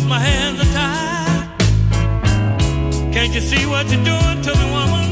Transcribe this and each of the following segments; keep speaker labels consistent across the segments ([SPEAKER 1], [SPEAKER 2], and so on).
[SPEAKER 1] My hands are tied. Can't you see what you're doing to the woman?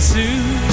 [SPEAKER 1] Khaki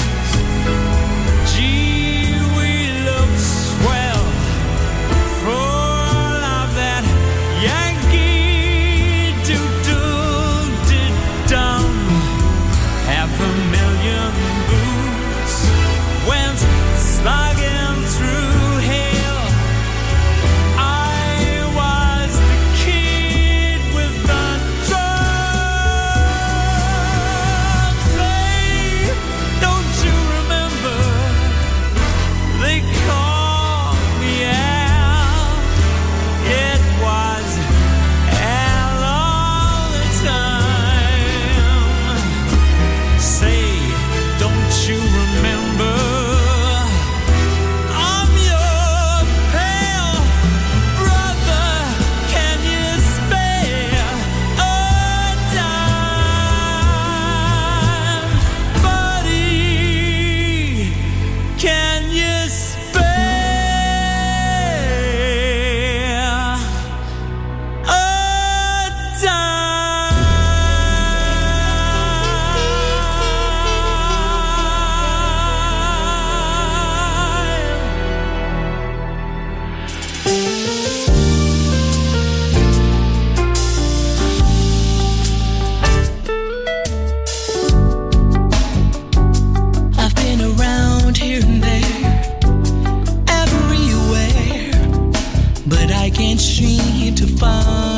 [SPEAKER 2] to find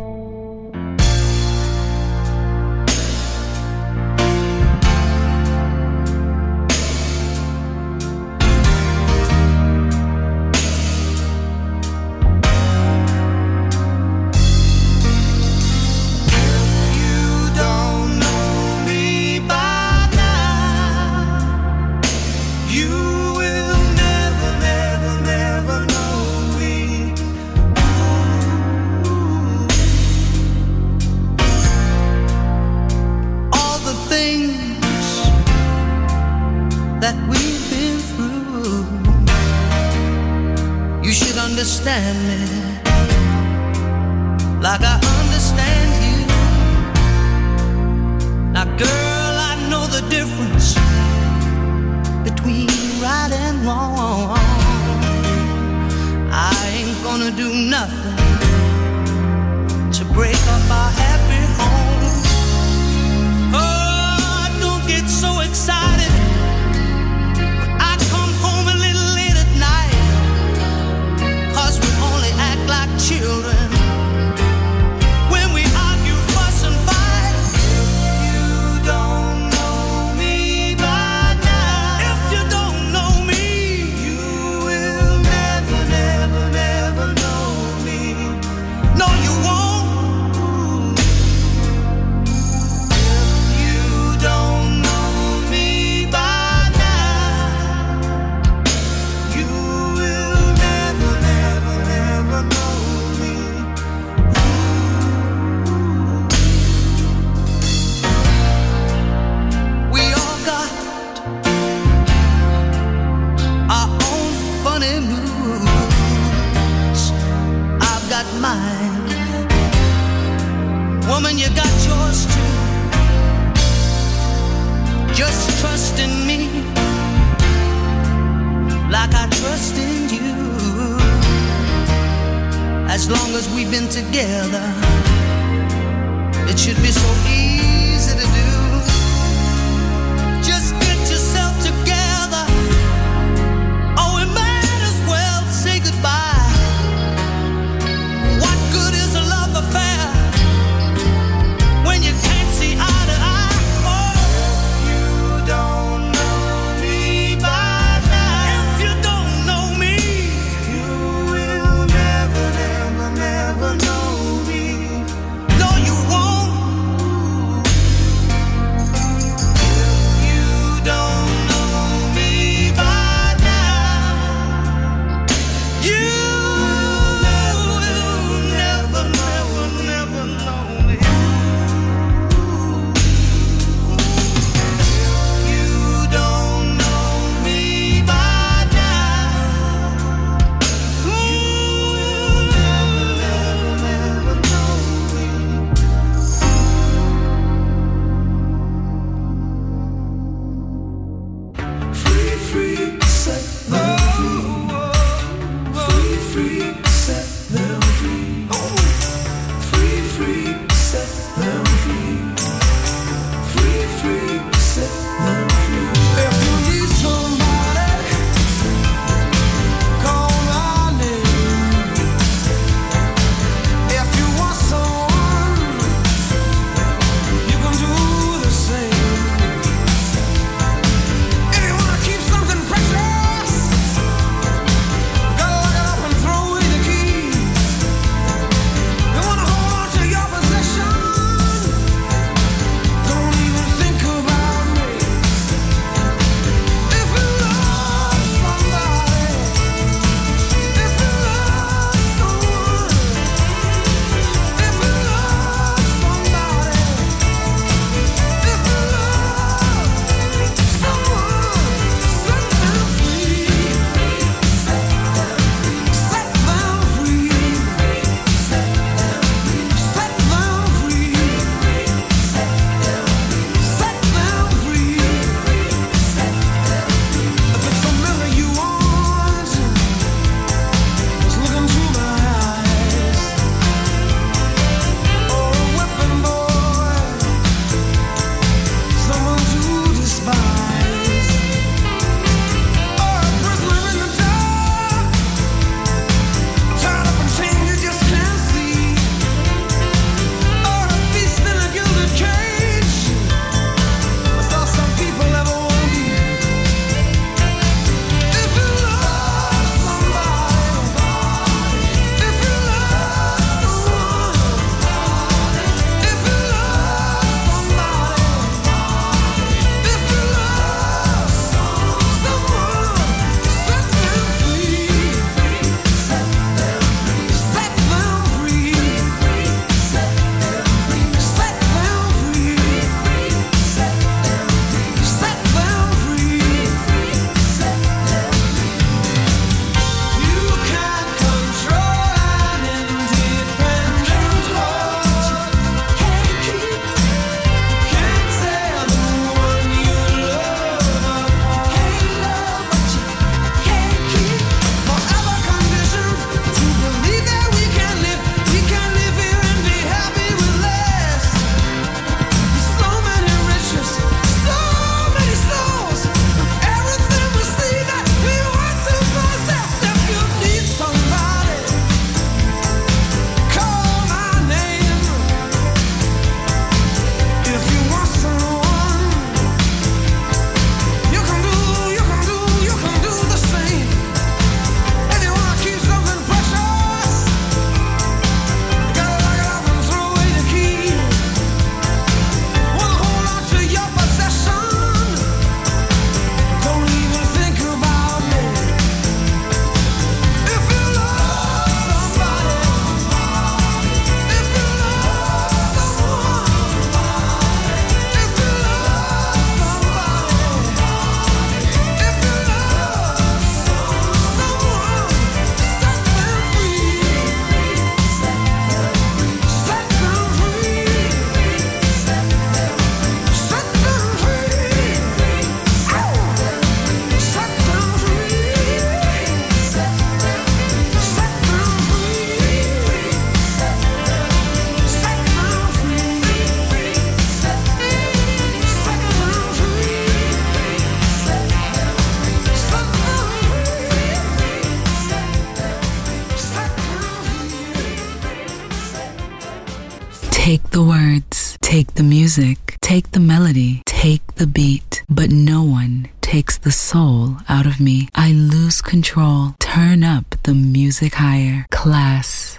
[SPEAKER 3] Children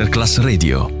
[SPEAKER 4] Masterclass Radio.